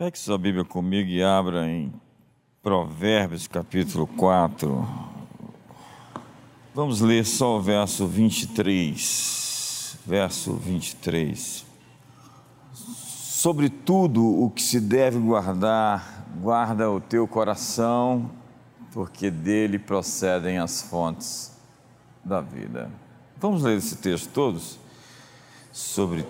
Pegue sua Bíblia comigo e abra em Provérbios capítulo 4. Vamos ler só o verso 23. Verso 23. Sobre tudo o que se deve guardar, guarda o teu coração, porque dele procedem as fontes da vida. Vamos ler esse texto todos? Sobre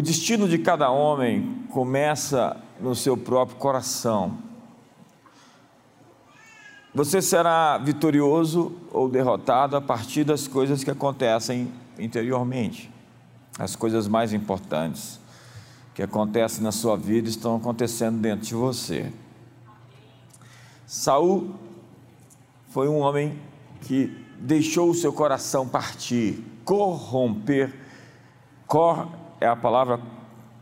O destino de cada homem começa no seu próprio coração. Você será vitorioso ou derrotado a partir das coisas que acontecem interiormente. As coisas mais importantes que acontecem na sua vida estão acontecendo dentro de você. Saul foi um homem que deixou o seu coração partir, corromper, cor é a palavra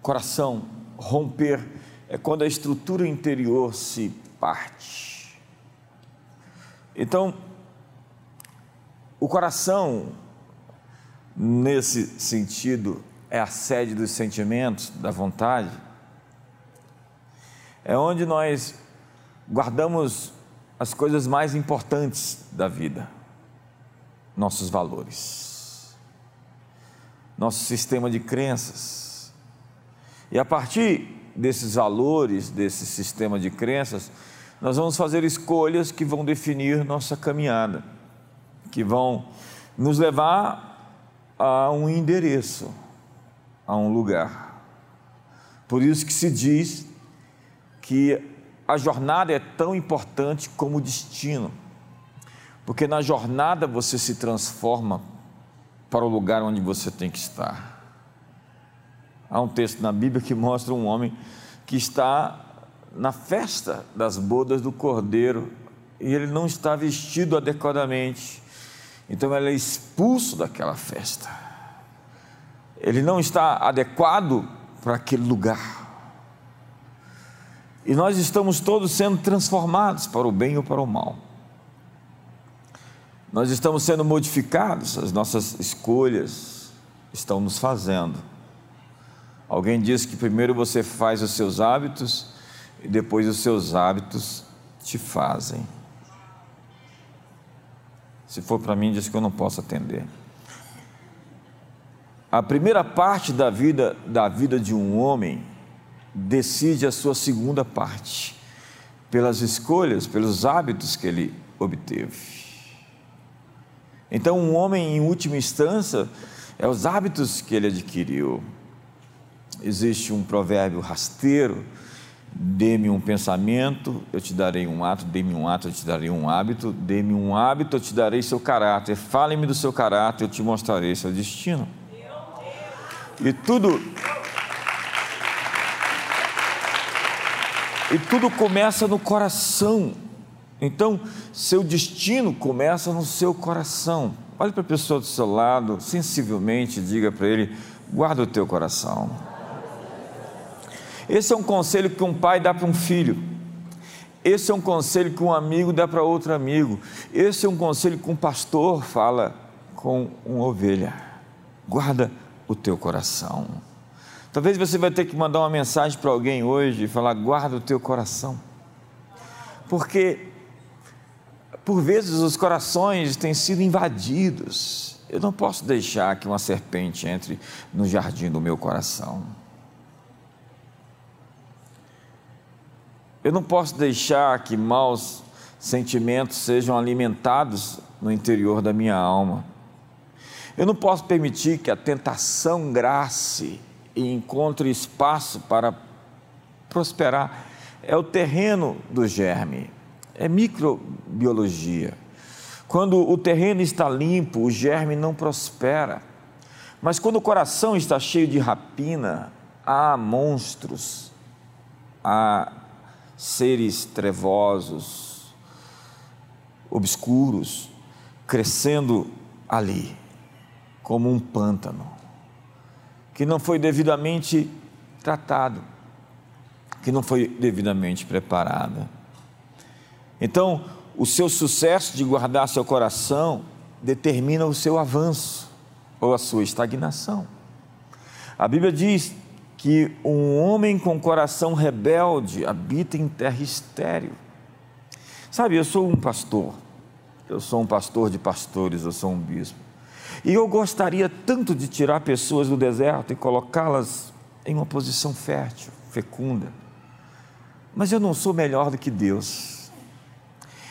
coração, romper, é quando a estrutura interior se parte. Então, o coração, nesse sentido, é a sede dos sentimentos, da vontade, é onde nós guardamos as coisas mais importantes da vida, nossos valores nosso sistema de crenças. E a partir desses valores, desse sistema de crenças, nós vamos fazer escolhas que vão definir nossa caminhada, que vão nos levar a um endereço, a um lugar. Por isso que se diz que a jornada é tão importante como o destino, porque na jornada você se transforma para o lugar onde você tem que estar. Há um texto na Bíblia que mostra um homem que está na festa das bodas do cordeiro e ele não está vestido adequadamente, então ele é expulso daquela festa. Ele não está adequado para aquele lugar. E nós estamos todos sendo transformados para o bem ou para o mal. Nós estamos sendo modificados, as nossas escolhas estão nos fazendo. Alguém diz que primeiro você faz os seus hábitos e depois os seus hábitos te fazem. Se for para mim, diz que eu não posso atender. A primeira parte da vida da vida de um homem decide a sua segunda parte pelas escolhas, pelos hábitos que ele obteve. Então, um homem, em última instância, é os hábitos que ele adquiriu. Existe um provérbio rasteiro: dê-me um pensamento, eu te darei um ato, dê-me um ato, eu te darei um hábito, dê-me um hábito, eu te darei seu caráter, fale-me do seu caráter, eu te mostrarei seu destino. E tudo. E tudo começa no coração. Então, seu destino começa no seu coração. Olhe para a pessoa do seu lado, sensivelmente, diga para ele: guarda o teu coração. Esse é um conselho que um pai dá para um filho. Esse é um conselho que um amigo dá para outro amigo. Esse é um conselho que um pastor fala com uma ovelha. Guarda o teu coração. Talvez você vai ter que mandar uma mensagem para alguém hoje e falar: guarda o teu coração. Porque por vezes os corações têm sido invadidos. Eu não posso deixar que uma serpente entre no jardim do meu coração. Eu não posso deixar que maus sentimentos sejam alimentados no interior da minha alma. Eu não posso permitir que a tentação grace e encontre espaço para prosperar. É o terreno do germe é microbiologia. Quando o terreno está limpo, o germe não prospera. Mas quando o coração está cheio de rapina, há monstros, há seres trevosos, obscuros, crescendo ali, como um pântano, que não foi devidamente tratado, que não foi devidamente preparado. Então, o seu sucesso de guardar seu coração determina o seu avanço ou a sua estagnação. A Bíblia diz que um homem com coração rebelde habita em terra estéril. Sabe, eu sou um pastor, eu sou um pastor de pastores, eu sou um bispo. E eu gostaria tanto de tirar pessoas do deserto e colocá-las em uma posição fértil, fecunda. Mas eu não sou melhor do que Deus.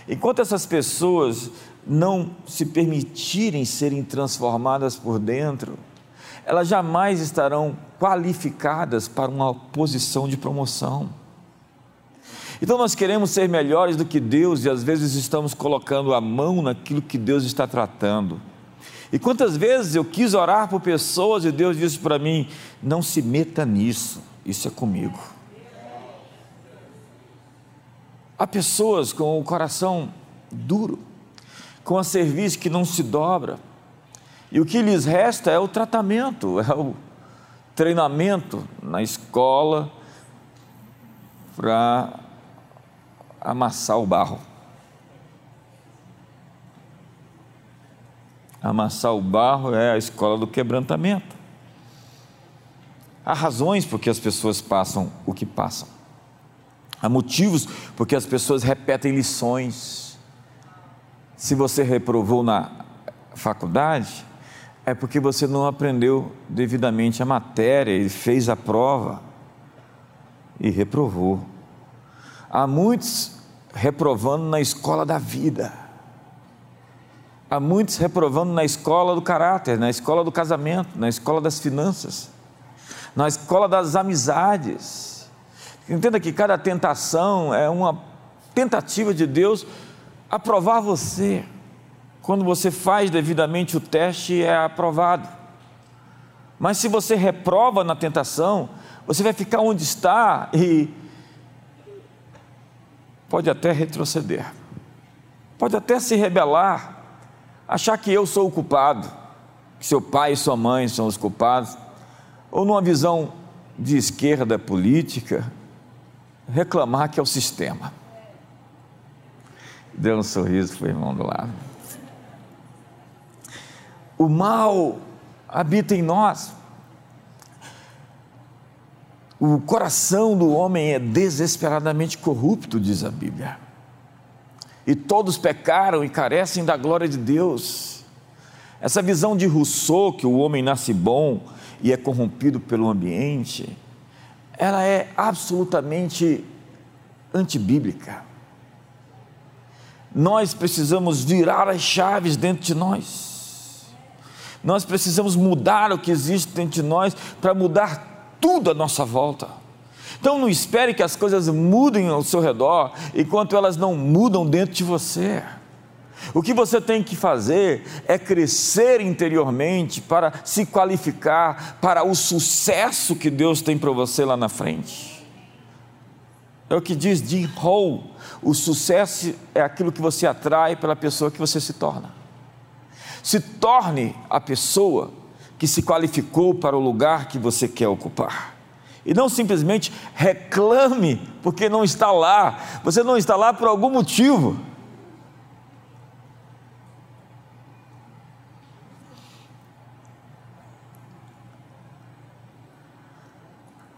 Enquanto essas pessoas não se permitirem serem transformadas por dentro, elas jamais estarão qualificadas para uma posição de promoção. Então nós queremos ser melhores do que Deus e às vezes estamos colocando a mão naquilo que Deus está tratando. E quantas vezes eu quis orar por pessoas e Deus disse para mim: não se meta nisso, isso é comigo. Há pessoas com o coração duro, com a serviço que não se dobra, e o que lhes resta é o tratamento, é o treinamento na escola para amassar o barro. Amassar o barro é a escola do quebrantamento. Há razões por que as pessoas passam o que passam. Há motivos porque as pessoas repetem lições. Se você reprovou na faculdade, é porque você não aprendeu devidamente a matéria e fez a prova e reprovou. Há muitos reprovando na escola da vida. Há muitos reprovando na escola do caráter, na escola do casamento, na escola das finanças, na escola das amizades. Entenda que cada tentação é uma tentativa de Deus aprovar você. Quando você faz devidamente o teste, é aprovado. Mas se você reprova na tentação, você vai ficar onde está e pode até retroceder, pode até se rebelar, achar que eu sou o culpado, que seu pai e sua mãe são os culpados, ou numa visão de esquerda política, reclamar que é o sistema. Deu um sorriso para o irmão do lado. O mal habita em nós. O coração do homem é desesperadamente corrupto, diz a Bíblia. E todos pecaram e carecem da glória de Deus. Essa visão de Rousseau, que o homem nasce bom e é corrompido pelo ambiente, ela é absolutamente antibíblica. Nós precisamos virar as chaves dentro de nós. Nós precisamos mudar o que existe dentro de nós para mudar tudo à nossa volta. Então não espere que as coisas mudem ao seu redor enquanto elas não mudam dentro de você. O que você tem que fazer é crescer interiormente para se qualificar para o sucesso que Deus tem para você lá na frente. É o que diz Jim Hall: o sucesso é aquilo que você atrai pela pessoa que você se torna. Se torne a pessoa que se qualificou para o lugar que você quer ocupar. E não simplesmente reclame porque não está lá. Você não está lá por algum motivo.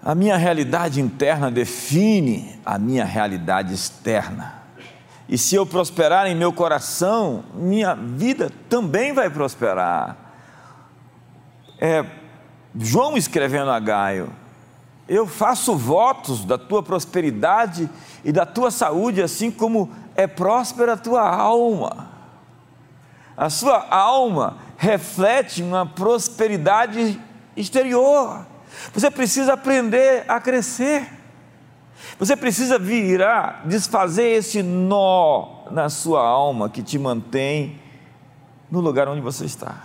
A minha realidade interna define a minha realidade externa. E se eu prosperar em meu coração, minha vida também vai prosperar é, João escrevendo a Gaio, eu faço votos da tua prosperidade e da tua saúde, assim como é próspera a tua alma. A sua alma reflete uma prosperidade exterior. Você precisa aprender a crescer. Você precisa virar, desfazer esse nó na sua alma que te mantém no lugar onde você está.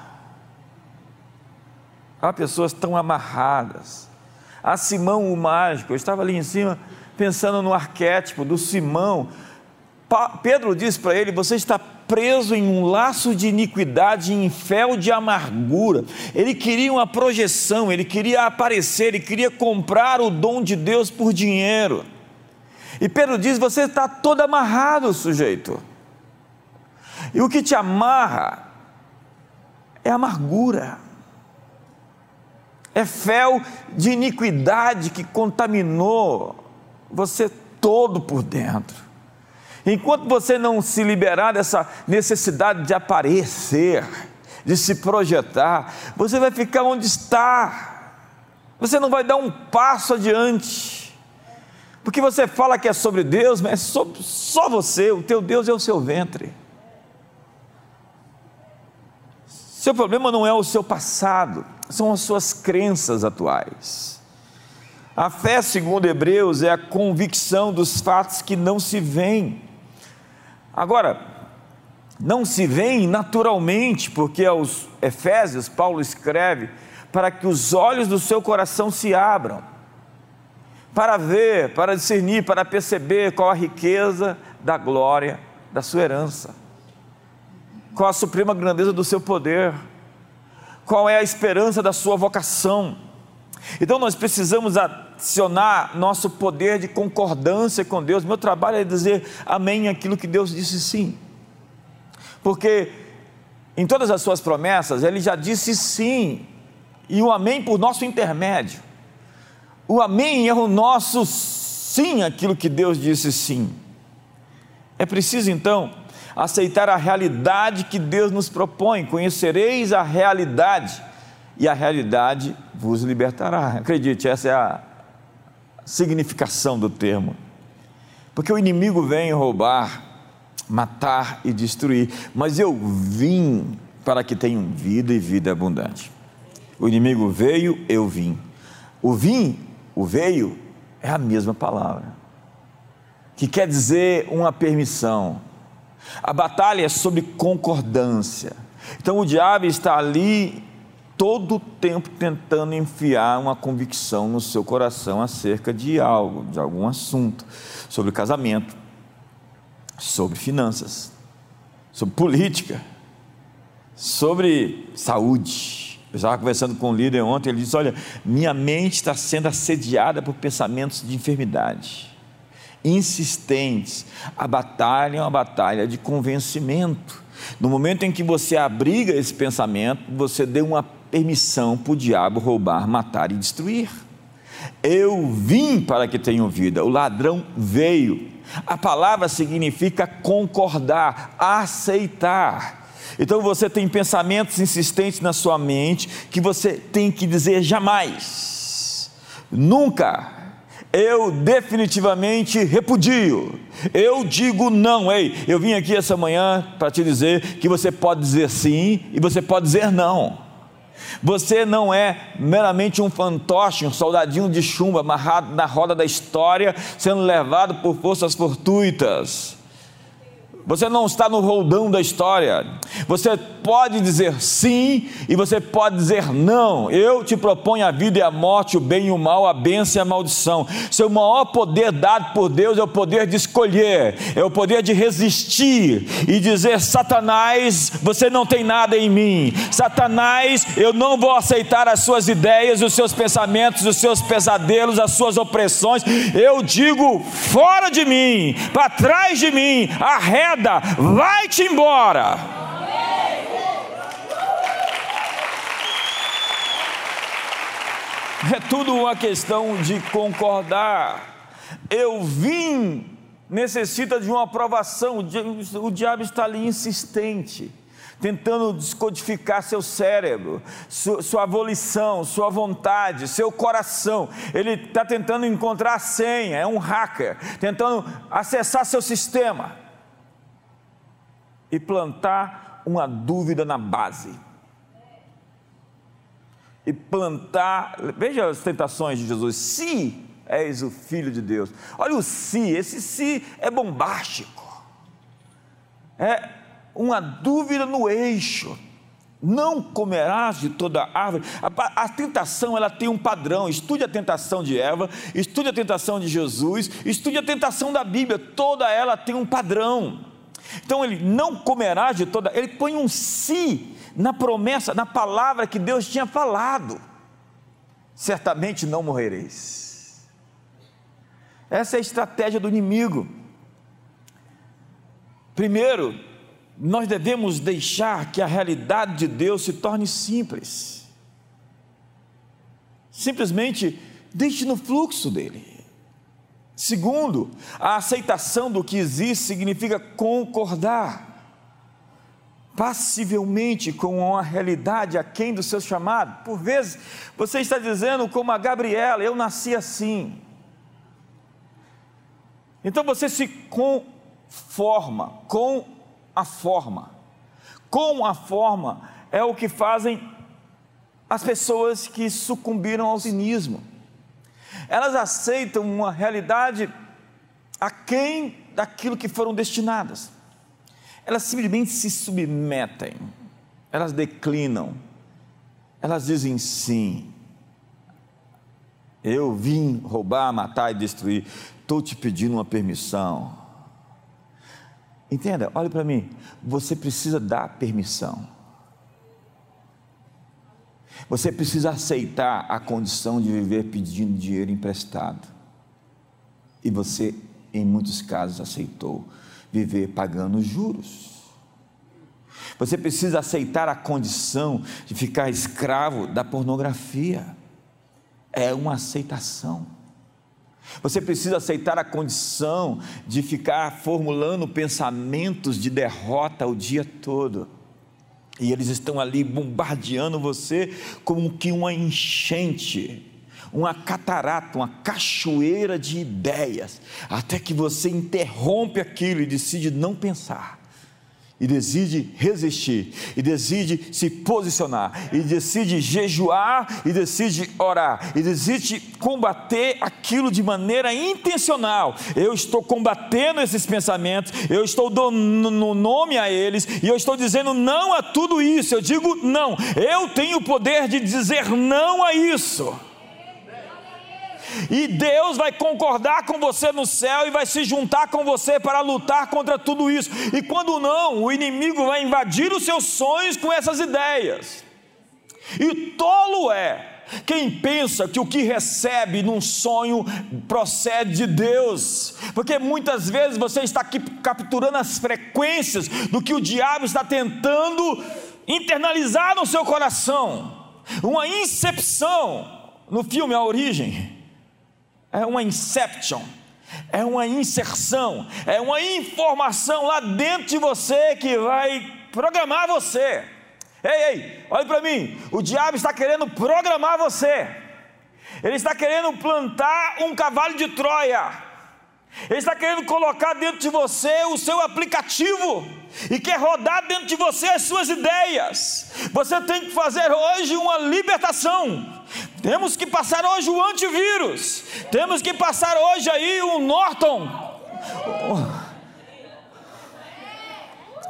Há pessoas tão amarradas. Há Simão o mágico, eu estava ali em cima pensando no arquétipo do Simão. Pedro diz para ele: Você está preso em um laço de iniquidade, em fel de amargura. Ele queria uma projeção, ele queria aparecer, ele queria comprar o dom de Deus por dinheiro. E Pedro diz: Você está todo amarrado, sujeito. E o que te amarra é amargura, é fel de iniquidade que contaminou você todo por dentro. Enquanto você não se liberar dessa necessidade de aparecer, de se projetar, você vai ficar onde está, você não vai dar um passo adiante, porque você fala que é sobre Deus, mas é sobre, só você, o teu Deus é o seu ventre. Seu problema não é o seu passado, são as suas crenças atuais. A fé, segundo Hebreus, é a convicção dos fatos que não se veem. Agora, não se veem naturalmente, porque aos Efésios, Paulo escreve, para que os olhos do seu coração se abram, para ver, para discernir, para perceber qual a riqueza da glória da sua herança, qual a suprema grandeza do seu poder, qual é a esperança da sua vocação. Então nós precisamos acionar nosso poder de concordância com Deus. Meu trabalho é dizer amém aquilo que Deus disse sim. Porque em todas as suas promessas, ele já disse sim, e o amém por nosso intermédio. O amém é o nosso sim, aquilo que Deus disse sim. É preciso então aceitar a realidade que Deus nos propõe, conhecereis a realidade, e a realidade vos libertará. Acredite, essa é a significação do termo. Porque o inimigo vem roubar, matar e destruir, mas eu vim para que tenham vida e vida abundante. O inimigo veio, eu vim. O vim, o veio, é a mesma palavra, que quer dizer uma permissão. A batalha é sobre concordância. Então o diabo está ali todo o tempo tentando enfiar uma convicção no seu coração acerca de algo, de algum assunto, sobre casamento, sobre finanças, sobre política, sobre saúde. Eu estava conversando com um líder ontem, ele disse: Olha, minha mente está sendo assediada por pensamentos de enfermidade, insistentes. A batalha é uma batalha de convencimento. No momento em que você abriga esse pensamento, você deu uma permissão para o diabo roubar, matar e destruir. Eu vim para que tenham vida, o ladrão veio. A palavra significa concordar, aceitar. Então você tem pensamentos insistentes na sua mente que você tem que dizer jamais, nunca. Eu definitivamente repudio. Eu digo não. Ei, eu vim aqui essa manhã para te dizer que você pode dizer sim e você pode dizer não. Você não é meramente um fantoche, um soldadinho de chumbo amarrado na roda da história, sendo levado por forças fortuitas. Você não está no roldão da história. Você pode dizer sim e você pode dizer não. Eu te proponho a vida e a morte, o bem e o mal, a bênção e a maldição. Seu maior poder dado por Deus é o poder de escolher, é o poder de resistir e dizer: Satanás, você não tem nada em mim. Satanás, eu não vou aceitar as suas ideias, os seus pensamentos, os seus pesadelos, as suas opressões. Eu digo: fora de mim, para trás de mim, arreda queda, vai-te embora. É tudo uma questão de concordar. Eu vim, necessita de uma aprovação. O diabo está ali insistente, tentando descodificar seu cérebro, sua, volição, sua vontade, seu coração. Ele está tentando encontrar a senha, é um hacker, tentando acessar seu sistema e plantar uma dúvida na base. E plantar, veja as tentações de Jesus, se és o filho de Deus. Olha o se, esse se é bombástico. É uma dúvida no eixo. Não comerás de toda árvore. A, a, tentação ela tem um padrão. Estude a tentação de Eva, estude a tentação de Jesus, estude a tentação da Bíblia. Toda ela tem um padrão. Então ele não comerá de toda, ele põe um si na promessa, na palavra que Deus tinha falado. Certamente não morrereis. Essa é a estratégia do inimigo. Primeiro, nós devemos deixar que a realidade de Deus se torne simples. Simplesmente deixe no fluxo dele. Segundo, a aceitação do que existe significa concordar passivelmente com a realidade aquém do seu chamado. Por vezes, você está dizendo, como a Gabriela, eu nasci assim. Então você se conforma com a forma. Com a forma é o que fazem as pessoas que sucumbiram ao cinismo. Elas aceitam uma realidade aquém daquilo que foram destinadas. Elas simplesmente se submetem, elas declinam, elas dizem sim. Eu vim roubar, matar e destruir, estou te pedindo uma permissão. Entenda, olhe para mim, você precisa dar permissão. Você precisa aceitar a condição de viver pedindo dinheiro emprestado. E você, em muitos casos, aceitou viver pagando juros. Você precisa aceitar a condição de ficar escravo da pornografia. É uma aceitação. Você precisa aceitar a condição de ficar formulando pensamentos de derrota o dia todo. E eles estão ali bombardeando você como que uma enchente, uma catarata, uma cachoeira de ideias, até que você interrompe aquilo e decide não pensar e decide resistir, e decide se posicionar, e decide jejuar, e decide orar, e decide combater aquilo de maneira intencional. Eu estou combatendo esses pensamentos, eu estou dando nome a eles, e eu estou dizendo não a tudo isso. Eu digo não, eu tenho o poder de dizer não a isso e Deus vai concordar com você no céu e vai se juntar com você para lutar contra tudo isso. E quando não, o inimigo vai invadir os seus sonhos com essas ideias. E tolo é quem pensa que o que recebe num sonho procede de Deus, porque muitas vezes você está aqui capturando as frequências do que o diabo está tentando internalizar no seu coração, uma incepção no filme A Origem é uma inception, é uma inserção, é uma informação lá dentro de você que vai programar você. Ei, ei, olhe para mim, o diabo está querendo programar você, ele está querendo plantar um cavalo de Troia, ele está querendo colocar dentro de você o seu aplicativo e quer rodar dentro de você as suas ideias. Você tem que fazer hoje uma libertação. Temos que passar hoje o antivírus. Temos que passar hoje aí o Norton.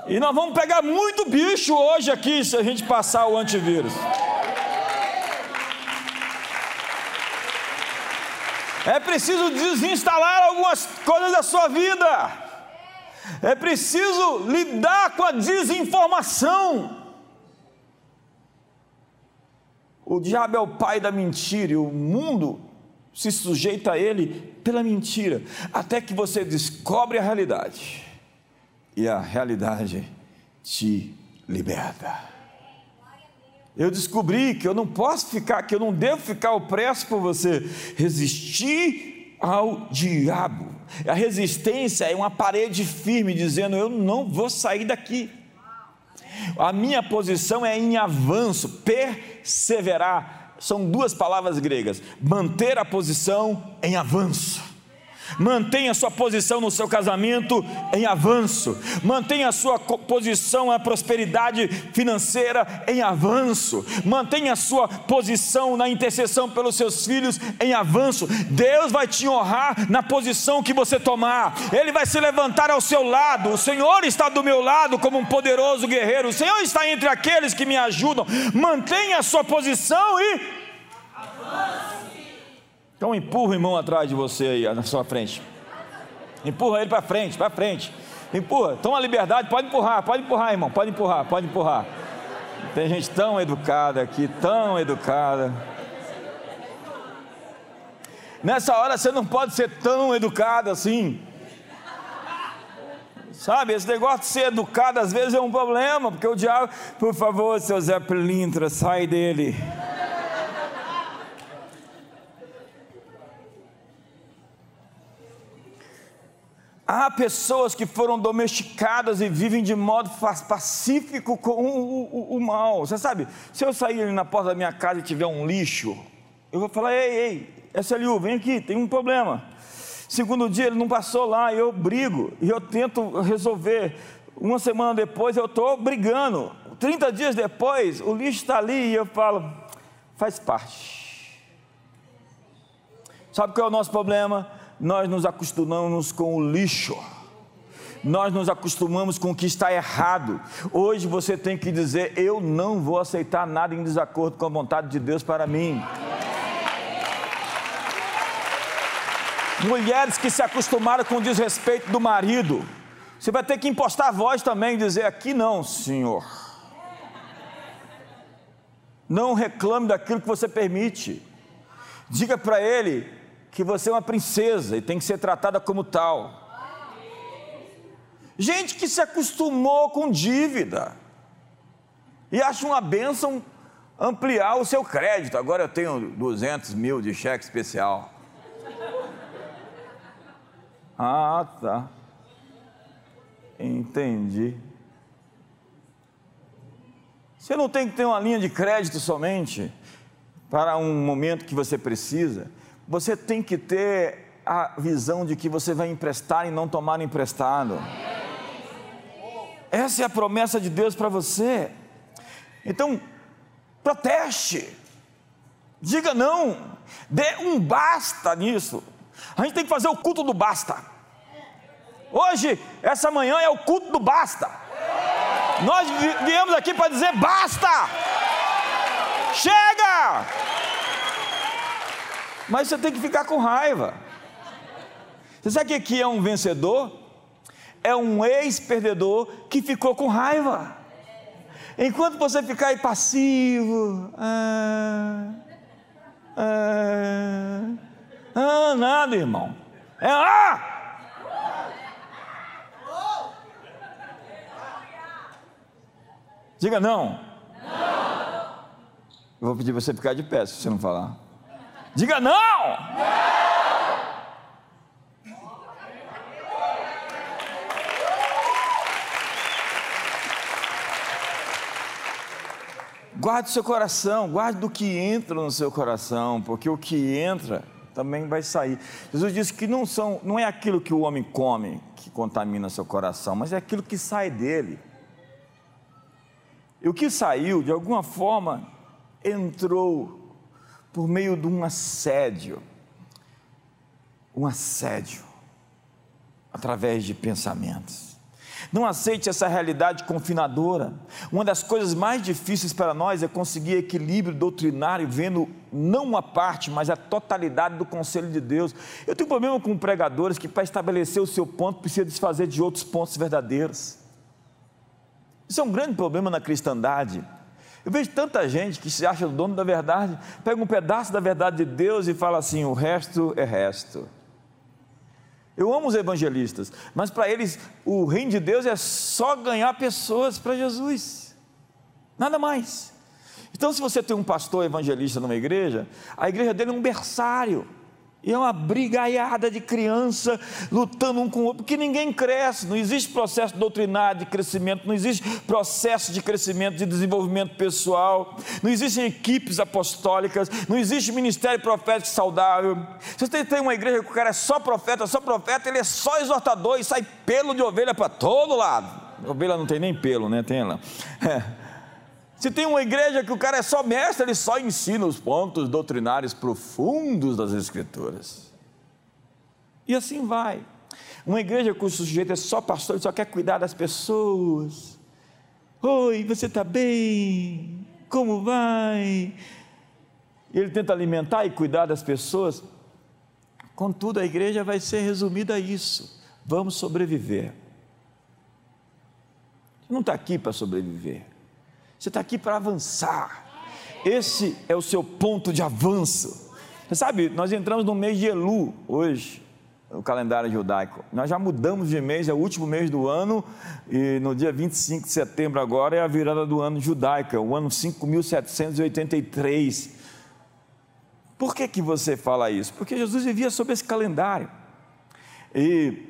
E nós vamos pegar muito bicho hoje aqui se a gente passar o antivírus. É preciso desinstalar algumas coisas da sua vida. É preciso lidar com a desinformação. O diabo é o pai da mentira e o mundo se sujeita a ele pela mentira, até que você descobre a realidade e a realidade te liberta. Eu descobri que eu não posso ficar, que eu não devo ficar opresso por você. Resistir ao diabo. A resistência é uma parede firme dizendo: Eu não vou sair daqui. A minha posição é em avanço, perseverar. São duas palavras gregas: manter a posição em avanço Mantenha sua posição no seu casamento em avanço. Mantenha sua posição na prosperidade financeira em avanço. Mantenha sua posição na intercessão pelos seus filhos em avanço. Deus vai te honrar na posição que você tomar. Ele vai se levantar ao seu lado. O Senhor está do meu lado como um poderoso guerreiro. O Senhor está entre aqueles que me ajudam. Mantenha a sua posição e avance. Então empurra o irmão atrás de você aí, na sua frente. Empurra ele para frente, para frente. Empurra, toma liberdade, pode empurrar, pode empurrar, irmão, pode empurrar, pode empurrar. Tem gente tão educada aqui, tão educada. Nessa hora você não pode ser tão educado assim. Sabe, esse negócio de ser educado às vezes é um problema, porque o diabo, por favor, seu Zé Pelintra, sai dele. Há pessoas que foram domesticadas e vivem de modo pacífico com o, o, o, mal. Você sabe, se eu sair na porta da minha casa e tiver um lixo, eu vou falar: ei, ei, SLU, vem aqui, tem um problema. Segundo dia ele não passou lá, eu brigo e eu tento resolver. Uma semana depois eu estou brigando. 30 dias depois, o lixo está ali e eu falo: faz parte. Sabe qual é o nosso problema? Nós nos acostumamos com o lixo. Nós nos acostumamos com o que está errado. Hoje você tem que dizer: Eu não vou aceitar nada em desacordo com a vontade de Deus para mim. Mulheres que se acostumaram com o desrespeito do marido, você vai ter que impostar a voz também e dizer: Aqui não, senhor. Não reclame daquilo que você permite. Diga para ele que você é uma princesa e tem que ser tratada como tal. Gente que se acostumou com dívida e acha uma bênção ampliar o seu crédito. Agora eu tenho 200 mil de cheque especial. Ah, tá. Entendi. Você não tem que ter uma linha de crédito somente para um momento que você precisa você tem que ter a visão de que você vai emprestar e não tomar emprestado. Essa é a promessa de Deus para você. Então, proteste. Diga não. Dê um basta nisso. A gente tem que fazer o culto do basta. Hoje, essa manhã é o culto do basta. Nós viemos aqui para dizer basta. Chega! Mas você tem que ficar com raiva. Você sabe o que é um vencedor? É um ex-perdedor que ficou com raiva. Enquanto você ficar aí passivo, ah, ah, ah, nada, irmão. É ah! Diga não. não. Eu vou pedir você ficar de pé se você não falar. Diga não! não! Guarde seu coração, guarde do que entra no seu coração, porque o que entra também vai sair. Jesus disse que não, são, não é aquilo que o homem come que contamina seu coração, mas é aquilo que sai dele. E o que saiu, de alguma forma, entrou por meio de um assédio. Um assédio através de pensamentos. Não aceite essa realidade confinadora. Uma das coisas mais difíceis para nós é conseguir equilíbrio doutrinário, vendo não uma parte, mas a totalidade do conselho de Deus. Eu tenho problema com pregadores que, para estabelecer o seu ponto, precisa desfazer de outros pontos verdadeiros. Isso é um grande problema na cristandade. Eu vejo tanta gente que se acha dono da verdade, pega um pedaço da verdade de Deus e fala assim: o resto é resto. Eu amo os evangelistas, mas para eles o reino de Deus é só ganhar pessoas para Jesus, nada mais. Então, se você tem um pastor evangelista numa igreja, a igreja dele é um berçário. E é uma brigaiada de criança lutando um com o outro, porque ninguém cresce, não existe processo doutrinário de crescimento, não existe processo de crescimento, de desenvolvimento pessoal, não existem equipes apostólicas, não existe ministério profético saudável. Se você tem uma igreja que o cara é só profeta, só profeta, ele é só exortador e sai pelo de ovelha para todo lado. Ovelha não tem nem pelo, né? Tem lá. É. Se tem uma igreja que o cara é só mestre, ele só ensina os pontos doutrinários profundos das Escrituras. E assim vai. Uma igreja cujo sujeito é só pastor, ele só quer cuidar das pessoas. Oi, você está bem? Como vai? Ele tenta alimentar e cuidar das pessoas. Contudo, a igreja vai ser resumida a isso. Vamos sobreviver. Não está aqui para sobreviver. Você está aqui para avançar. Esse é o seu ponto de avanço. Você sabe, nós entramos no mês de Elu hoje. o calendário judaico. Nós já mudamos de mês, é o último mês do ano, e no dia 25 de setembro agora é a virada do ano judaico, o ano 5783. Por que, que você fala isso? Porque Jesus vivia sob esse calendário. E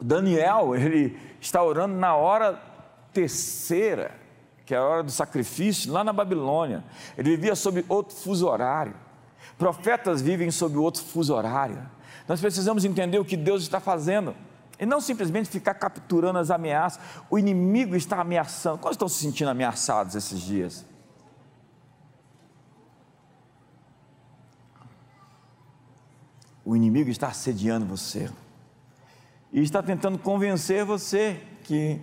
Daniel, ele está orando na hora terceira, que é a hora do sacrifício, lá na Babilônia. Ele vivia sob outro fuso horário. Profetas vivem sob outro fuso horário. Nós precisamos entender o que Deus está fazendo. E não simplesmente ficar capturando as ameaças. O inimigo está ameaçando. Quantos estão se sentindo ameaçados esses dias? O inimigo está assediando você. E está tentando convencer você que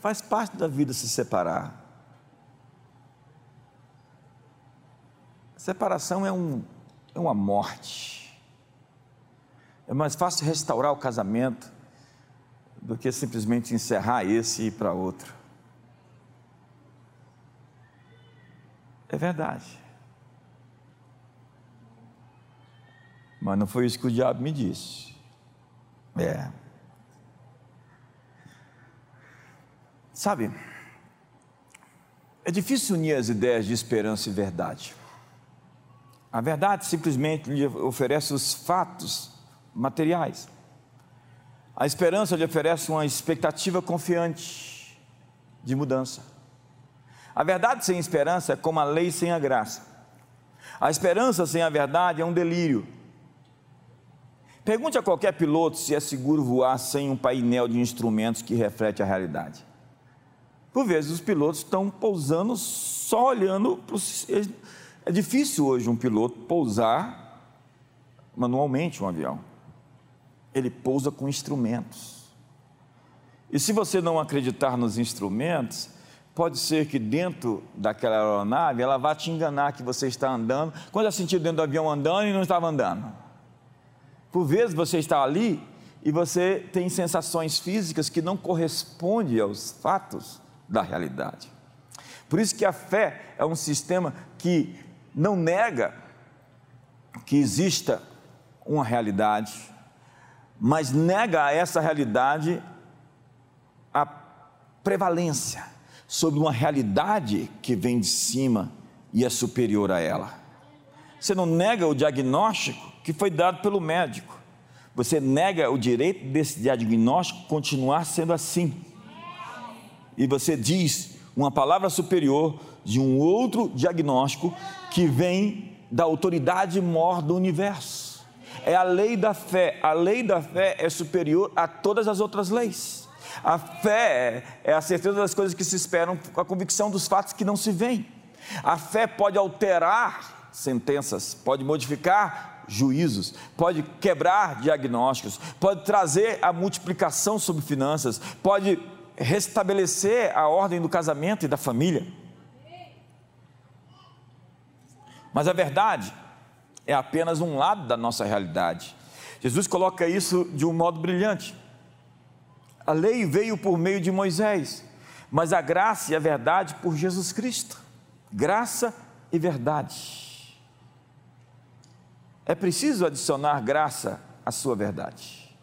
faz parte da vida se separar. Separação é, um, é uma morte. É mais fácil restaurar o casamento do que simplesmente encerrar esse e ir para outro. É verdade. Mas não foi isso que o diabo me disse. É. Sabe, é difícil unir as ideias de esperança e verdade. A verdade simplesmente lhe oferece os fatos materiais. A esperança lhe oferece uma expectativa confiante de mudança. A verdade sem esperança é como a lei sem a graça. A esperança sem a verdade é um delírio. Pergunte a qualquer piloto se é seguro voar sem um painel de instrumentos que reflete a realidade. Por vezes os pilotos estão pousando só olhando para os. É difícil hoje um piloto pousar manualmente um avião ele pousa com instrumentos. E se você não acreditar nos instrumentos, pode ser que dentro daquela aeronave ela vá te enganar que você está andando, quando é sentido dentro do avião andando e não estava andando. Por vezes você está ali e você tem sensações físicas que não correspondem aos fatos da realidade. Por isso que a fé é um sistema que não nega que exista uma realidade, mas nega a essa realidade a prevalência sobre uma realidade que vem de cima e é superior a ela. Você não nega o diagnóstico que foi dado pelo médico. Você nega o direito desse diagnóstico continuar sendo assim. E você diz uma palavra superior de um outro diagnóstico que vem da autoridade maior do universo é a lei da fé. A lei da fé é superior a todas as outras leis. A fé é a certeza das coisas que se esperam, a convicção dos fatos que não se veem. A fé pode alterar sentenças, pode modificar juízos, pode quebrar diagnósticos, pode trazer a multiplicação sobre finanças, pode restabelecer a ordem do casamento e da família. Mas a verdade é apenas um lado da nossa realidade. Jesus coloca isso de um modo brilhante. A lei veio por meio de Moisés, mas a graça e a verdade por Jesus Cristo. Graça e verdade. É preciso adicionar graça à sua verdade.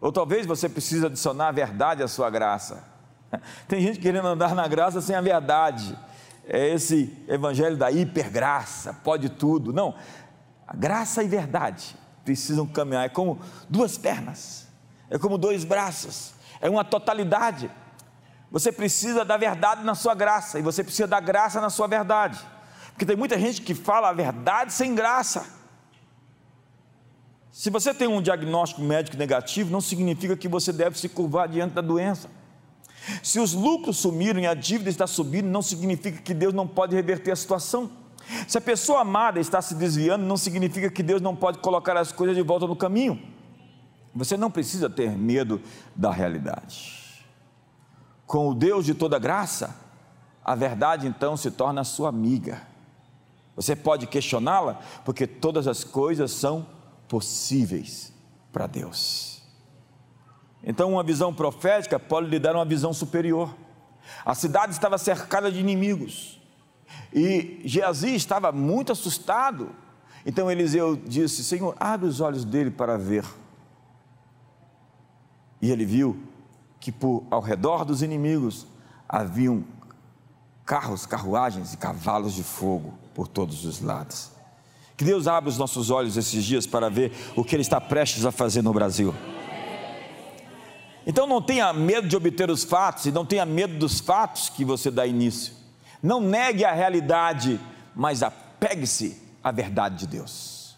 Ou talvez você precise adicionar a verdade à sua graça. Tem gente querendo andar na graça sem a verdade é esse evangelho da hipergraça, pode tudo. Não, a graça e verdade precisam caminhar, é como duas pernas, é como dois braços, é uma totalidade. Você precisa da verdade na sua graça e você precisa da graça na sua verdade, porque tem muita gente que fala a verdade sem graça. Se você tem um diagnóstico médico negativo, não significa que você deve se curvar diante da doença. Se os lucros sumiram e a dívida está subindo, não significa que Deus não pode reverter a situação. Se a pessoa amada está se desviando, não significa que Deus não pode colocar as coisas de volta no caminho. Você não precisa ter medo da realidade. Com o Deus de toda graça, a verdade então se torna sua amiga. Você pode questioná-la, porque todas as coisas são possíveis para Deus. Então, uma visão profética pode lhe dar uma visão superior. A cidade estava cercada de inimigos e Geazi estava muito assustado Então Eliseu disse: Senhor, abre os olhos dele para ver. E ele viu que por ao redor dos inimigos haviam carros, carruagens e cavalos de fogo por todos os lados. Que Deus abra os nossos olhos esses dias para ver o que Ele está prestes a fazer no Brasil. Então não tenha medo de obter os fatos e não tenha medo dos fatos que você dá início. Não negue a realidade, mas apegue-se à verdade de Deus.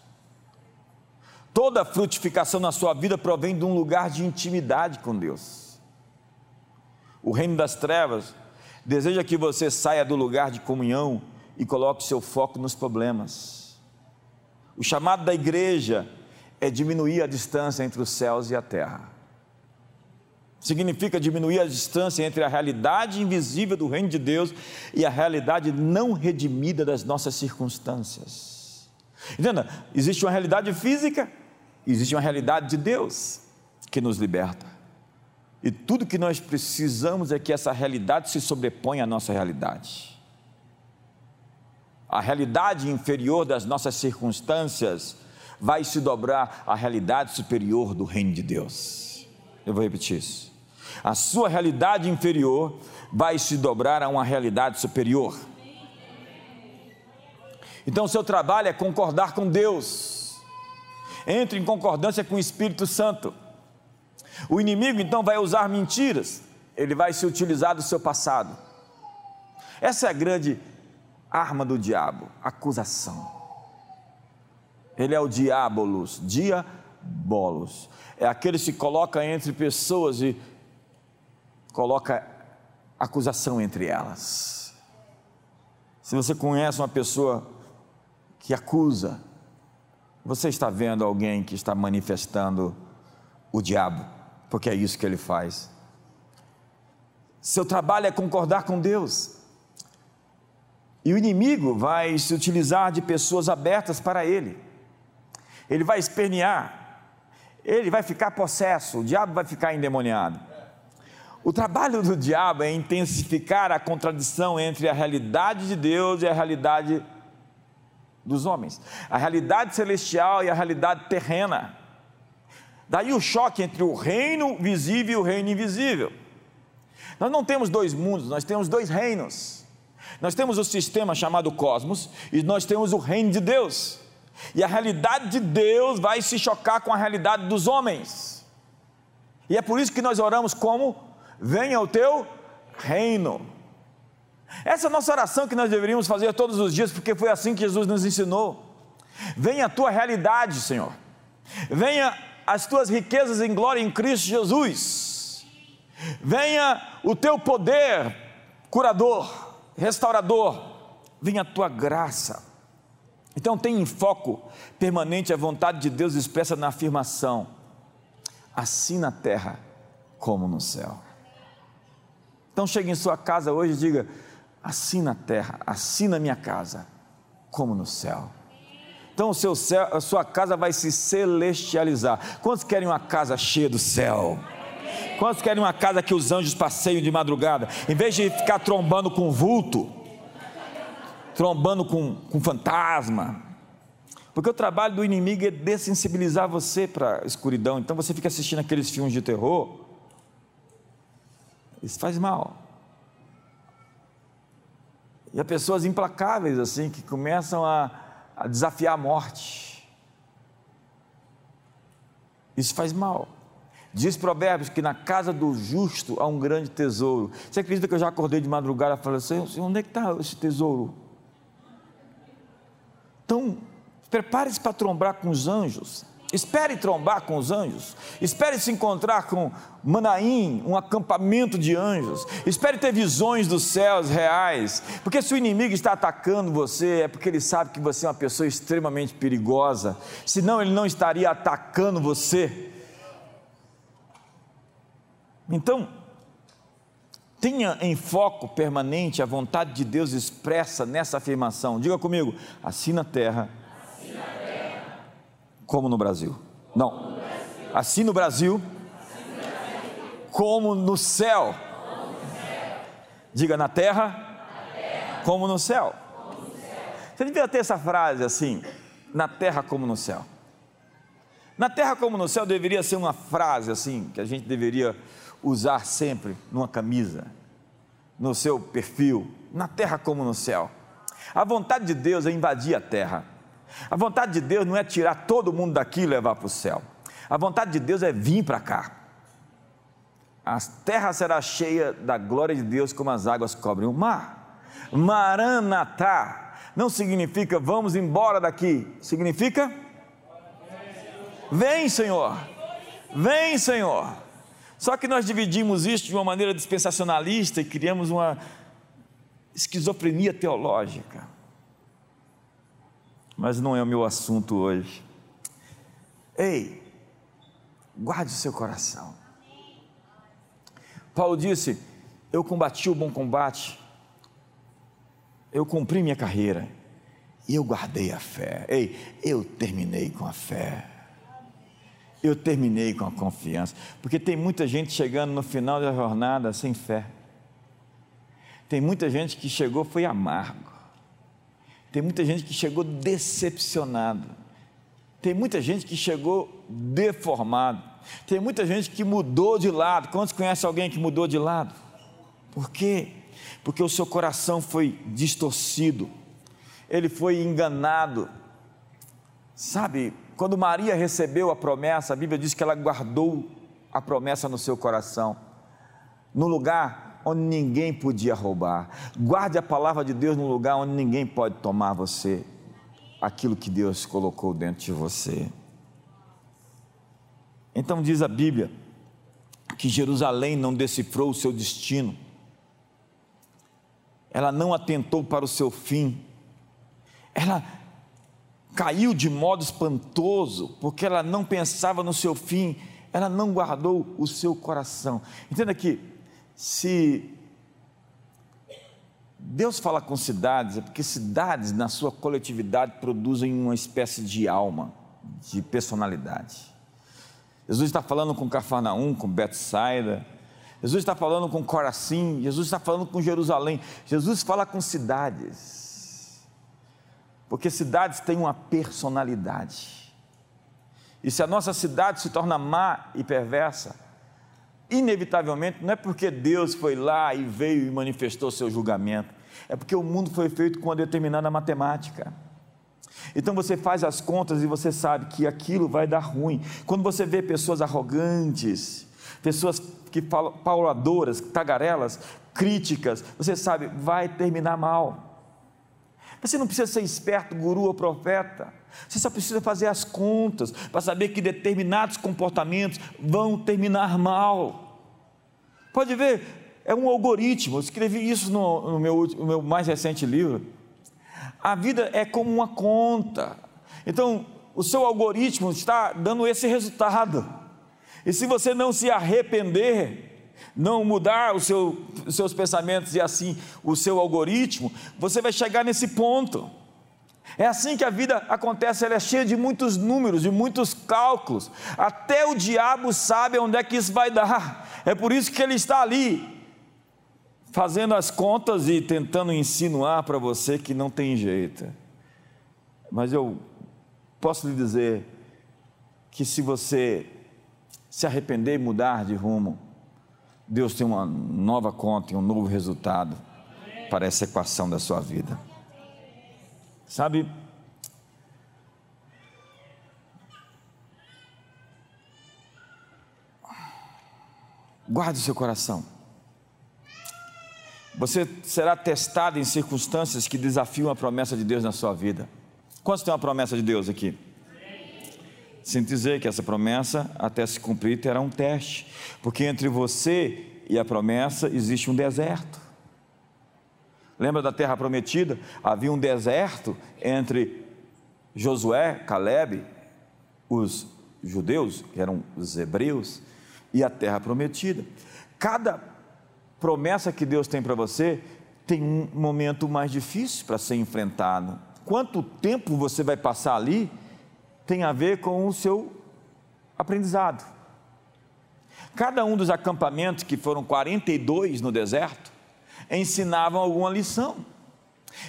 Toda frutificação na sua vida provém de um lugar de intimidade com Deus. O reino das trevas deseja que você saia do lugar de comunhão e coloque seu foco nos problemas. O chamado da igreja é diminuir a distância entre os céus e a terra significa diminuir a distância entre a realidade invisível do reino de Deus e a realidade não redimida das nossas circunstâncias. Entenda? Existe uma realidade física, existe uma realidade de Deus que nos liberta. E tudo que nós precisamos é que essa realidade se sobreponha à nossa realidade. A realidade inferior das nossas circunstâncias vai se dobrar à realidade superior do reino de Deus. Eu vou repetir isso a sua realidade inferior vai se dobrar a uma realidade superior. Então, seu trabalho é concordar com Deus, entre em concordância com o Espírito Santo. O inimigo então vai usar mentiras, ele vai se utilizar do seu passado. Essa é a grande arma do diabo, acusação. Ele é o diabolos, diabolos. É aquele que se coloca entre pessoas e coloca acusação entre elas. Se você conhece uma pessoa que acusa, você está vendo alguém que está manifestando o diabo, porque é isso que ele faz. Seu trabalho é concordar com Deus. E o inimigo vai se utilizar de pessoas abertas para ele. Ele vai espernear, ele vai ficar possesso, o diabo vai ficar endemoniado. O trabalho do diabo é intensificar a contradição entre a realidade de Deus e a realidade dos homens, a realidade celestial e a realidade terrena. Daí o choque entre o reino visível e o reino invisível. Nós não temos dois mundos, nós temos dois reinos. Nós temos o sistema chamado cosmos e nós temos o reino de Deus. E a realidade de Deus vai se chocar com a realidade dos homens. E é por isso que nós oramos como venha o teu reino. Essa é a nossa oração que nós deveríamos fazer todos os dias, porque foi assim que Jesus nos ensinou. Venha a tua realidade, Senhor. Venha as tuas riquezas em glória em Cristo Jesus. Venha o teu poder curador, restaurador. Venha a tua graça. Então tenha em foco permanente a vontade de Deus expressa na afirmação, assim na terra como no céu. Então chegue em sua casa hoje e diga: assim na terra, assim na minha casa, como no céu. Então o seu céu, a sua casa vai se celestializar. Quantos querem uma casa cheia do céu? Quantos querem uma casa que os anjos passeiam de madrugada, em vez de ficar trombando com vulto, trombando com, com fantasma? Porque o trabalho do inimigo é dessensibilizar você para a escuridão. Então você fica assistindo aqueles filmes de terror isso faz mal. E há pessoas implacáveis assim que começam a, a desafiar a morte. Isso faz mal. Diz Provérbios que na casa do justo há um grande tesouro. Você acredita que eu já acordei de madrugada e falei assim: onde é que está esse tesouro? Então, prepare-se para trombar com os anjos. Espere trombar com os anjos. Espere se encontrar com Manaim, um acampamento de anjos. Espere ter visões dos céus reais. Porque se o inimigo está atacando você, é porque ele sabe que você é uma pessoa extremamente perigosa. Senão ele não estaria atacando você. Então, tenha em foco permanente a vontade de Deus expressa nessa afirmação. Diga comigo: assim na terra como no Brasil. Não. Assim no Brasil, como no céu. Diga na terra, como no céu. Você devia ter essa frase assim: na terra como no céu. Na terra como no céu deveria ser uma frase assim, que a gente deveria usar sempre numa camisa, no seu perfil, na terra como no céu. A vontade de Deus é invadir a terra. A vontade de Deus não é tirar todo mundo daqui e levar para o céu. A vontade de Deus é vir para cá. A terra será cheia da glória de Deus como as águas cobrem o mar. Maranatá não significa vamos embora daqui, significa vem, Senhor. Vem, Senhor. Só que nós dividimos isso de uma maneira dispensacionalista e criamos uma esquizofrenia teológica. Mas não é o meu assunto hoje. Ei, guarde o seu coração. Paulo disse: Eu combati o bom combate, eu cumpri minha carreira e eu guardei a fé. Ei, eu terminei com a fé. Eu terminei com a confiança, porque tem muita gente chegando no final da jornada sem fé. Tem muita gente que chegou foi amargo. Tem muita gente que chegou decepcionado. Tem muita gente que chegou deformado. Tem muita gente que mudou de lado. Quantos conhecem alguém que mudou de lado? Por quê? Porque o seu coração foi distorcido. Ele foi enganado. Sabe, quando Maria recebeu a promessa, a Bíblia diz que ela guardou a promessa no seu coração, no lugar onde ninguém podia roubar. Guarde a palavra de Deus no lugar onde ninguém pode tomar você, aquilo que Deus colocou dentro de você. Então diz a Bíblia que Jerusalém não decifrou o seu destino, ela não atentou para o seu fim, ela caiu de modo espantoso, porque ela não pensava no seu fim, ela não guardou o seu coração. Entenda que, se Deus fala com cidades, é porque cidades, na sua coletividade, produzem uma espécie de alma, de personalidade. Jesus está falando com Cafarnaum, com Betsaida, Jesus está falando com Corazim, Jesus está falando com Jerusalém, Jesus fala com cidades porque cidades têm uma personalidade. E se a nossa cidade se torna má e perversa, inevitavelmente não é porque Deus foi lá e veio e manifestou seu julgamento, é porque o mundo foi feito com uma determinada matemática. Então você faz as contas e você sabe que aquilo vai dar ruim. Quando você vê pessoas arrogantes, pessoas que falam pauladoras, tagarelas, críticas, você sabe, vai terminar mal. Você não precisa ser esperto, guru ou profeta. Você só precisa fazer as contas para saber que determinados comportamentos vão terminar mal. Pode ver, é um algoritmo. Eu escrevi isso no, no, meu, no meu mais recente livro. A vida é como uma conta. Então, o seu algoritmo está dando esse resultado. E se você não se arrepender, não mudar seu, os seus pensamentos e assim o seu algoritmo, você vai chegar nesse ponto. É assim que a vida acontece, ela é cheia de muitos números, de muitos cálculos. Até o diabo sabe onde é que isso vai dar. É por isso que ele está ali, fazendo as contas e tentando insinuar para você que não tem jeito. Mas eu posso lhe dizer que se você se arrepender e mudar de rumo, Deus tem uma nova conta e um novo resultado para essa equação da sua vida. Sabe, guarde seu coração. Você será testado em circunstâncias que desafiam a promessa de Deus na sua vida. Quantos tem uma promessa de Deus aqui? sem dizer que essa promessa, até se cumprir, terá um teste, porque entre você e a promessa existe um deserto. Lembra da terra prometida? Havia um deserto entre Josué, Caleb, os judeus, que eram os hebreus, e a terra prometida. Cada promessa que Deus tem para você tem um momento mais difícil para ser enfrentado. Quanto tempo você vai passar ali? tem a ver com o seu aprendizado. Cada um dos acampamentos, que foram 42 no deserto, ensinavam alguma lição.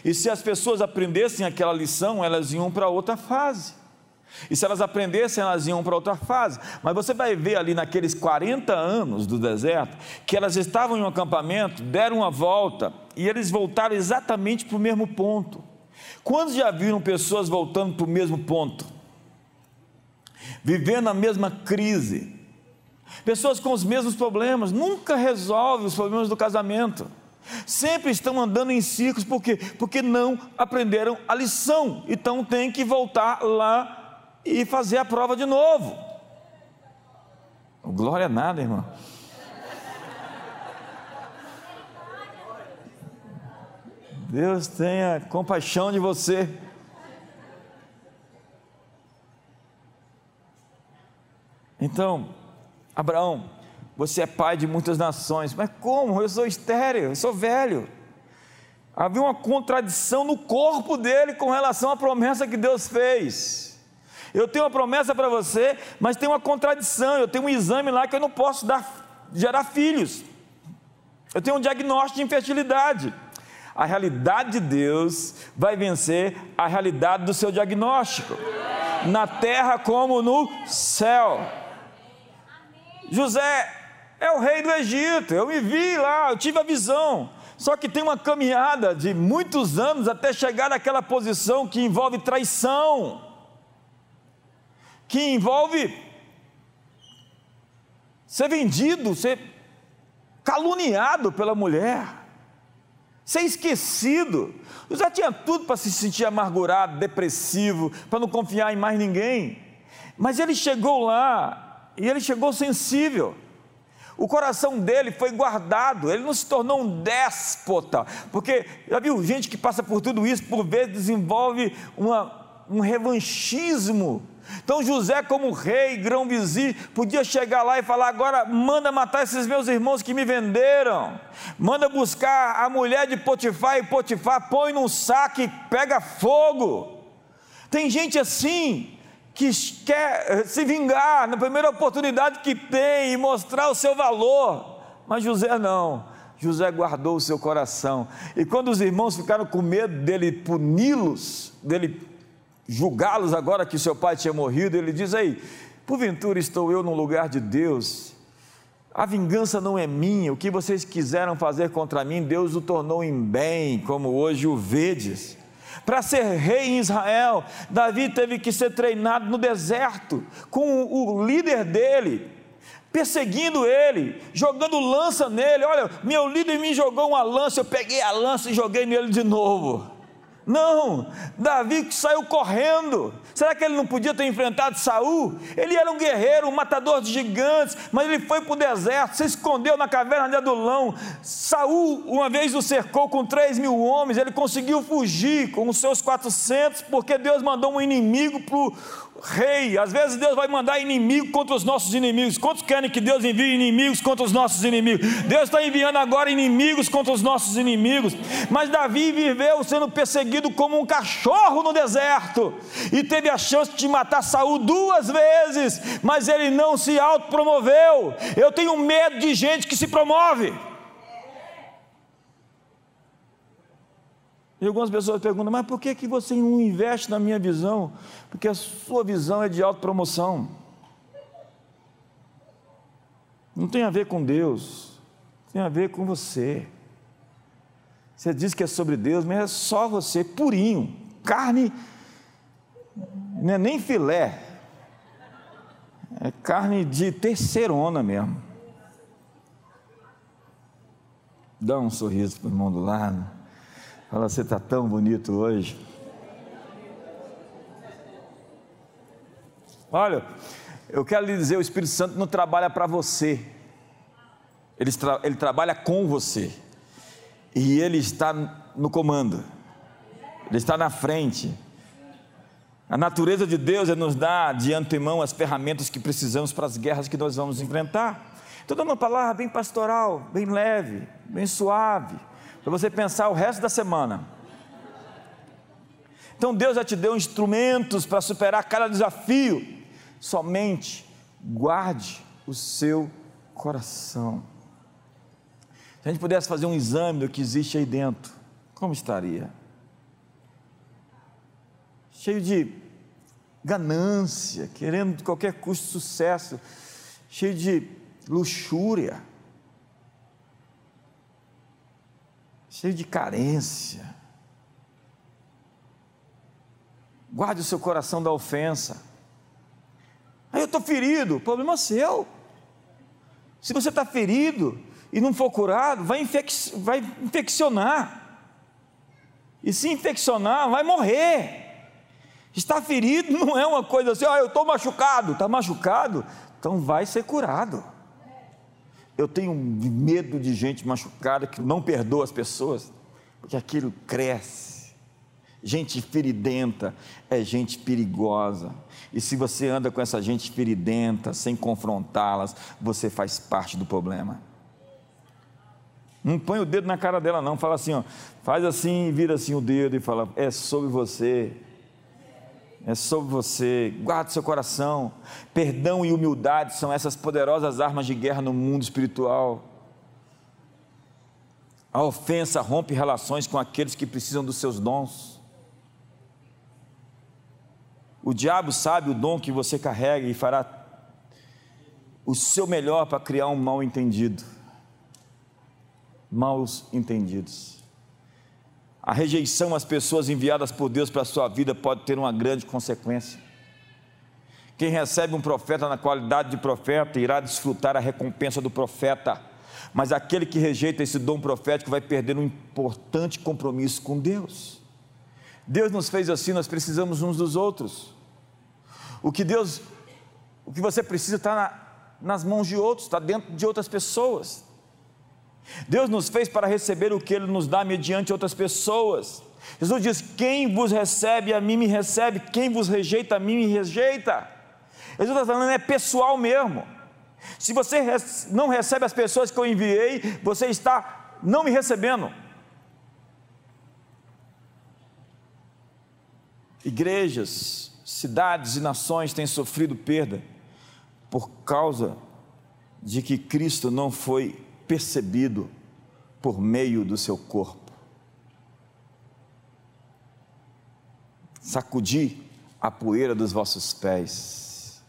E se as pessoas aprendessem aquela lição, elas iam para outra fase. E se elas aprendessem, elas iam para outra fase. Mas você vai ver ali naqueles 40 anos do deserto, que elas estavam em um acampamento, deram uma volta e eles voltaram exatamente para o mesmo ponto. Quantos já viram pessoas voltando para o mesmo ponto? Vivendo a mesma crise. Pessoas com os mesmos problemas, nunca resolvem os problemas do casamento. Sempre estão andando em círculos, por quê? Porque não aprenderam a lição. Então tem que voltar lá e fazer a prova de novo. Glória a nada, irmão. Deus tenha compaixão de você. Então, Abraão, você é pai de muitas nações, mas como? Eu sou estéreo, eu sou velho. Havia uma contradição no corpo dele com relação à promessa que Deus fez. Eu tenho uma promessa para você, mas tem uma contradição. Eu tenho um exame lá que eu não posso dar, gerar filhos. Eu tenho um diagnóstico de infertilidade. A realidade de Deus vai vencer a realidade do seu diagnóstico, na terra como no céu. José é o rei do Egito, eu me vi lá, eu tive a visão. Só que tem uma caminhada de muitos anos até chegar naquela posição que envolve traição que envolve ser vendido, ser caluniado pela mulher, ser esquecido. Já tinha tudo para se sentir amargurado, depressivo, para não confiar em mais ninguém. Mas ele chegou lá e ele chegou sensível. O coração dele foi guardado, ele não se tornou um déspota, porque já viu gente que passa por tudo isso, por vezes desenvolve uma, um revanchismo então José, como rei, grão-vizir, podia chegar lá e falar: agora manda matar esses meus irmãos que me venderam, manda buscar a mulher de Potifar e Potifar põe num saco e pega fogo. Tem gente assim que quer eh, se vingar na primeira oportunidade que tem e mostrar o seu valor, mas José não. José guardou o seu coração. E quando os irmãos ficaram com medo dele puni-los, dele julgá-los agora que seu pai tinha morrido, ele diz aí: porventura estou eu no lugar de Deus, a vingança não é minha, o que vocês quiseram fazer contra mim, Deus o tornou em bem, como hoje o vedes. Para ser rei em Israel, Davi teve que ser treinado no deserto, com o líder dele, perseguindo ele, jogando lança nele. Olha, meu líder me jogou uma lança, eu peguei a lança e joguei nele de novo. Não, Davi que saiu correndo. Será que ele não podia ter enfrentado Saul? Ele era um guerreiro, um matador de gigantes, mas ele foi para o deserto, se escondeu na caverna de Adulão. Saul uma vez o cercou com três mil homens, ele conseguiu fugir com os seus quatrocentos, porque Deus mandou um inimigo para rei. Às vezes Deus vai mandar inimigo contra os nossos inimigos. Quantos querem que Deus envie inimigos contra os nossos inimigos? Deus está enviando agora inimigos contra os nossos inimigos. Mas Davi viveu sendo perseguido como um cachorro no deserto e teve a chance de matar Saul duas vezes, mas ele não se autopromoveu. Eu tenho medo de gente que se promove. E algumas pessoas perguntam, mas por que, que você não investe na minha visão? Porque a sua visão é de autopromoção. Não tem a ver com Deus, tem a ver com você. Você diz que é sobre Deus, mas é só você, purinho, carne, não é nem filé, é carne de terceirona mesmo. Dá um sorriso para o irmão do lado. Fala, você está tão bonito hoje. Olha, eu quero lhe dizer: o Espírito Santo não trabalha para você, ele, tra ele trabalha com você, e ele está no comando, ele está na frente. A natureza de Deus é nos dar de antemão as ferramentas que precisamos para as guerras que nós vamos enfrentar. Estou dando uma palavra bem pastoral, bem leve, bem suave para você pensar o resto da semana. Então Deus já te deu instrumentos para superar cada desafio. Somente guarde o seu coração. Se a gente pudesse fazer um exame do que existe aí dentro, como estaria? cheio de ganância, querendo de qualquer custo sucesso, cheio de luxúria, cheio de carência. Guarde o seu coração da ofensa. Aí eu estou ferido, problema seu. Se você está ferido e não for curado, vai, infec vai infeccionar. E se infeccionar, vai morrer. Está ferido não é uma coisa assim, ah, eu estou machucado. Está machucado? Então vai ser curado. Eu tenho medo de gente machucada que não perdoa as pessoas, porque aquilo cresce. Gente feridenta é gente perigosa. E se você anda com essa gente feridenta, sem confrontá-las, você faz parte do problema. Não põe o dedo na cara dela, não. Fala assim, ó, faz assim, vira assim o dedo e fala: é sobre você. É sobre você. Guarde seu coração. Perdão e humildade são essas poderosas armas de guerra no mundo espiritual. A ofensa rompe relações com aqueles que precisam dos seus dons. O diabo sabe o dom que você carrega e fará o seu melhor para criar um mal entendido maus entendidos. A rejeição às pessoas enviadas por Deus para a sua vida pode ter uma grande consequência. Quem recebe um profeta na qualidade de profeta irá desfrutar a recompensa do profeta, mas aquele que rejeita esse dom profético vai perder um importante compromisso com Deus. Deus nos fez assim, nós precisamos uns dos outros. O que Deus, o que você precisa está na, nas mãos de outros, está dentro de outras pessoas. Deus nos fez para receber o que Ele nos dá mediante outras pessoas. Jesus diz: Quem vos recebe a mim me recebe, quem vos rejeita a mim me rejeita. Jesus está falando, é pessoal mesmo. Se você não recebe as pessoas que eu enviei, você está não me recebendo. Igrejas, cidades e nações têm sofrido perda por causa de que Cristo não foi percebido por meio do seu corpo. Sacudi a poeira dos vossos pés.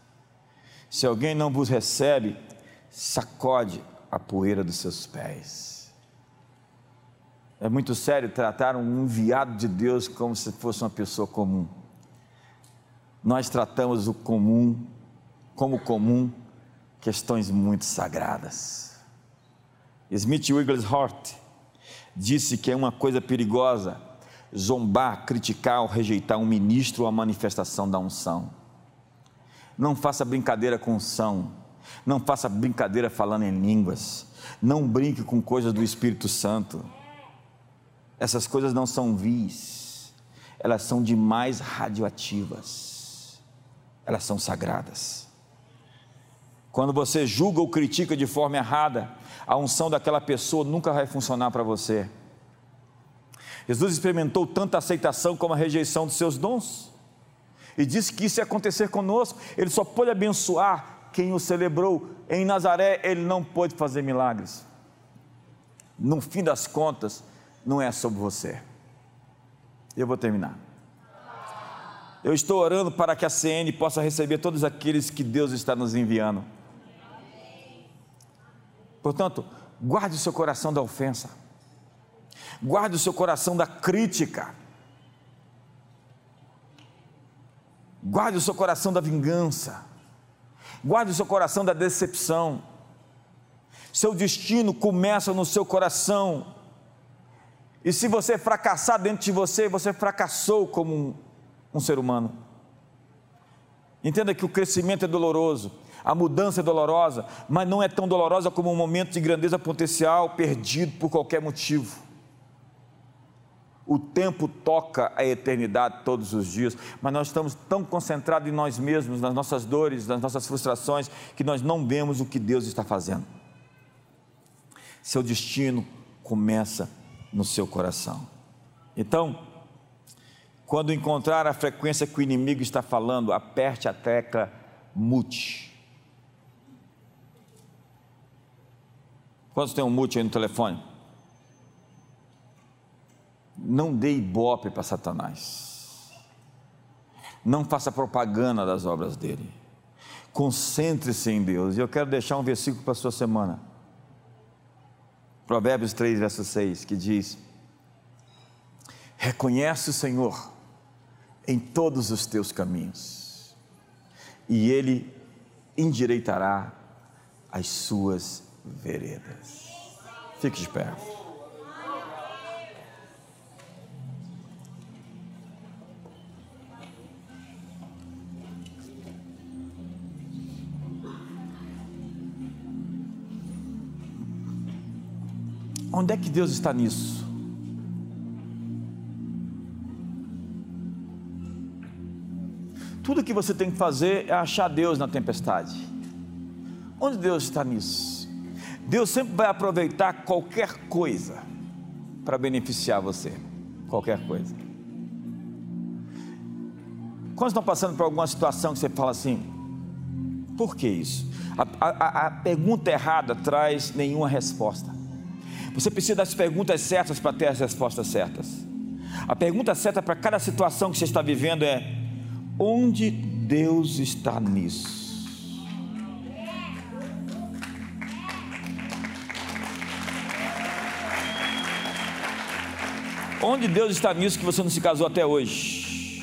Se alguém não vos recebe, sacode a poeira dos seus pés. É muito sério tratar um enviado de Deus como se fosse uma pessoa comum. Nós tratamos o comum como comum questões muito sagradas. Smith Wigglesworth disse que é uma coisa perigosa zombar, criticar ou rejeitar um ministro ou a manifestação da unção. Não faça brincadeira com unção, não faça brincadeira falando em línguas, não brinque com coisas do Espírito Santo. Essas coisas não são vis, elas são demais radioativas, elas são sagradas. Quando você julga ou critica de forma errada, a unção daquela pessoa nunca vai funcionar para você. Jesus experimentou tanta aceitação como a rejeição dos seus dons. E disse que isso ia acontecer conosco. Ele só pôde abençoar quem o celebrou. Em Nazaré, ele não pôde fazer milagres. No fim das contas, não é sobre você. Eu vou terminar. Eu estou orando para que a CN possa receber todos aqueles que Deus está nos enviando. Portanto, guarde o seu coração da ofensa, guarde o seu coração da crítica, guarde o seu coração da vingança, guarde o seu coração da decepção. Seu destino começa no seu coração. E se você fracassar dentro de você, você fracassou como um, um ser humano. Entenda que o crescimento é doloroso, a mudança é dolorosa, mas não é tão dolorosa como um momento de grandeza potencial perdido por qualquer motivo. O tempo toca a eternidade todos os dias, mas nós estamos tão concentrados em nós mesmos, nas nossas dores, nas nossas frustrações, que nós não vemos o que Deus está fazendo. Seu destino começa no seu coração. Então, quando encontrar a frequência que o inimigo está falando, aperte a tecla mute. Quantos tem um mute aí no telefone? Não dê ibope para Satanás. Não faça propaganda das obras dele. Concentre-se em Deus. E eu quero deixar um versículo para a sua semana. Provérbios 3, verso 6, que diz: Reconhece o Senhor em todos os teus caminhos, e Ele endireitará as suas veredas. Fique de pé. Onde é que Deus está nisso? Tudo que você tem que fazer é achar Deus na tempestade. Onde Deus está nisso? Deus sempre vai aproveitar qualquer coisa para beneficiar você. Qualquer coisa. Quando estão passando por alguma situação que você fala assim, por que isso? A, a, a pergunta errada traz nenhuma resposta. Você precisa das perguntas certas para ter as respostas certas. A pergunta certa para cada situação que você está vivendo é: onde Deus está nisso? Onde Deus está nisso que você não se casou até hoje?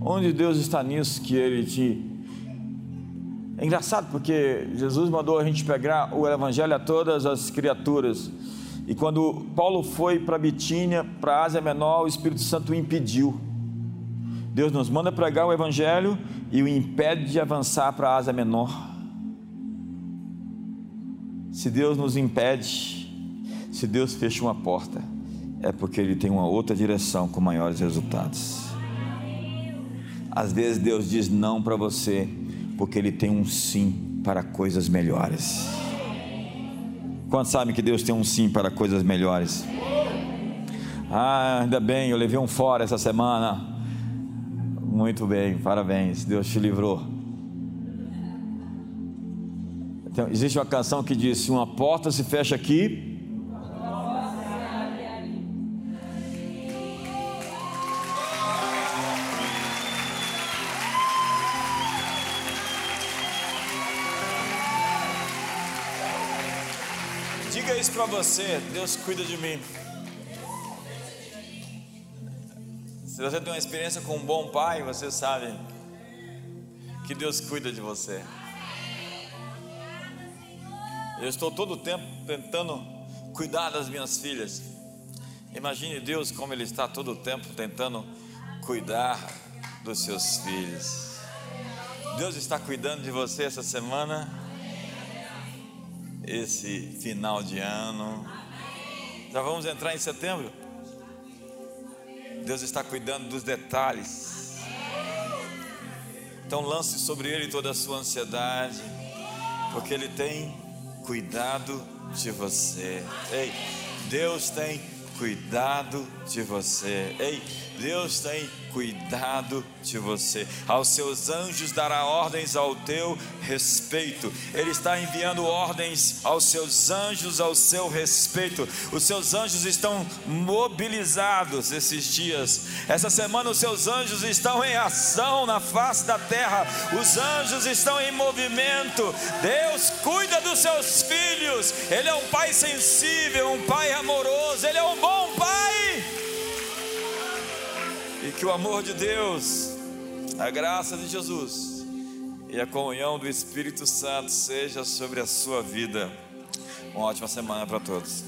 Onde Deus está nisso que Ele te. É engraçado porque Jesus mandou a gente pegar o Evangelho a todas as criaturas. E quando Paulo foi para Bitínia, para a Ásia Menor, o Espírito Santo o impediu. Deus nos manda pregar o Evangelho e o impede de avançar para a Ásia Menor. Se Deus nos impede, se Deus fecha uma porta, é porque Ele tem uma outra direção com maiores resultados. Às vezes Deus diz não para você, porque Ele tem um sim para coisas melhores. Quantos sabem que Deus tem um sim para coisas melhores? Ah, ainda bem, eu levei um fora essa semana. Muito bem, parabéns, Deus te livrou. Então, existe uma canção que diz: uma porta se fecha aqui, para você: Deus cuida de mim. Se você tem uma experiência com um bom pai, você sabe que Deus cuida de você. Eu estou todo o tempo tentando cuidar das minhas filhas. Imagine Deus como Ele está todo o tempo tentando cuidar dos seus filhos. Deus está cuidando de você essa semana esse final de ano. Já vamos entrar em setembro. Deus está cuidando dos detalhes. Então lance sobre Ele toda a sua ansiedade, porque Ele tem cuidado de você. Ei, Deus tem cuidado de você. Ei, Deus tem cuidado de você. Aos seus anjos dará ordens ao teu respeito. Ele está enviando ordens aos seus anjos ao seu respeito. Os seus anjos estão mobilizados esses dias. Essa semana os seus anjos estão em ação na face da terra. Os anjos estão em movimento. Deus cuida dos seus filhos. Ele é um pai sensível, um pai amoroso. Ele é um bom pai. Que o amor de Deus, a graça de Jesus e a comunhão do Espírito Santo seja sobre a sua vida. Uma ótima semana para todos.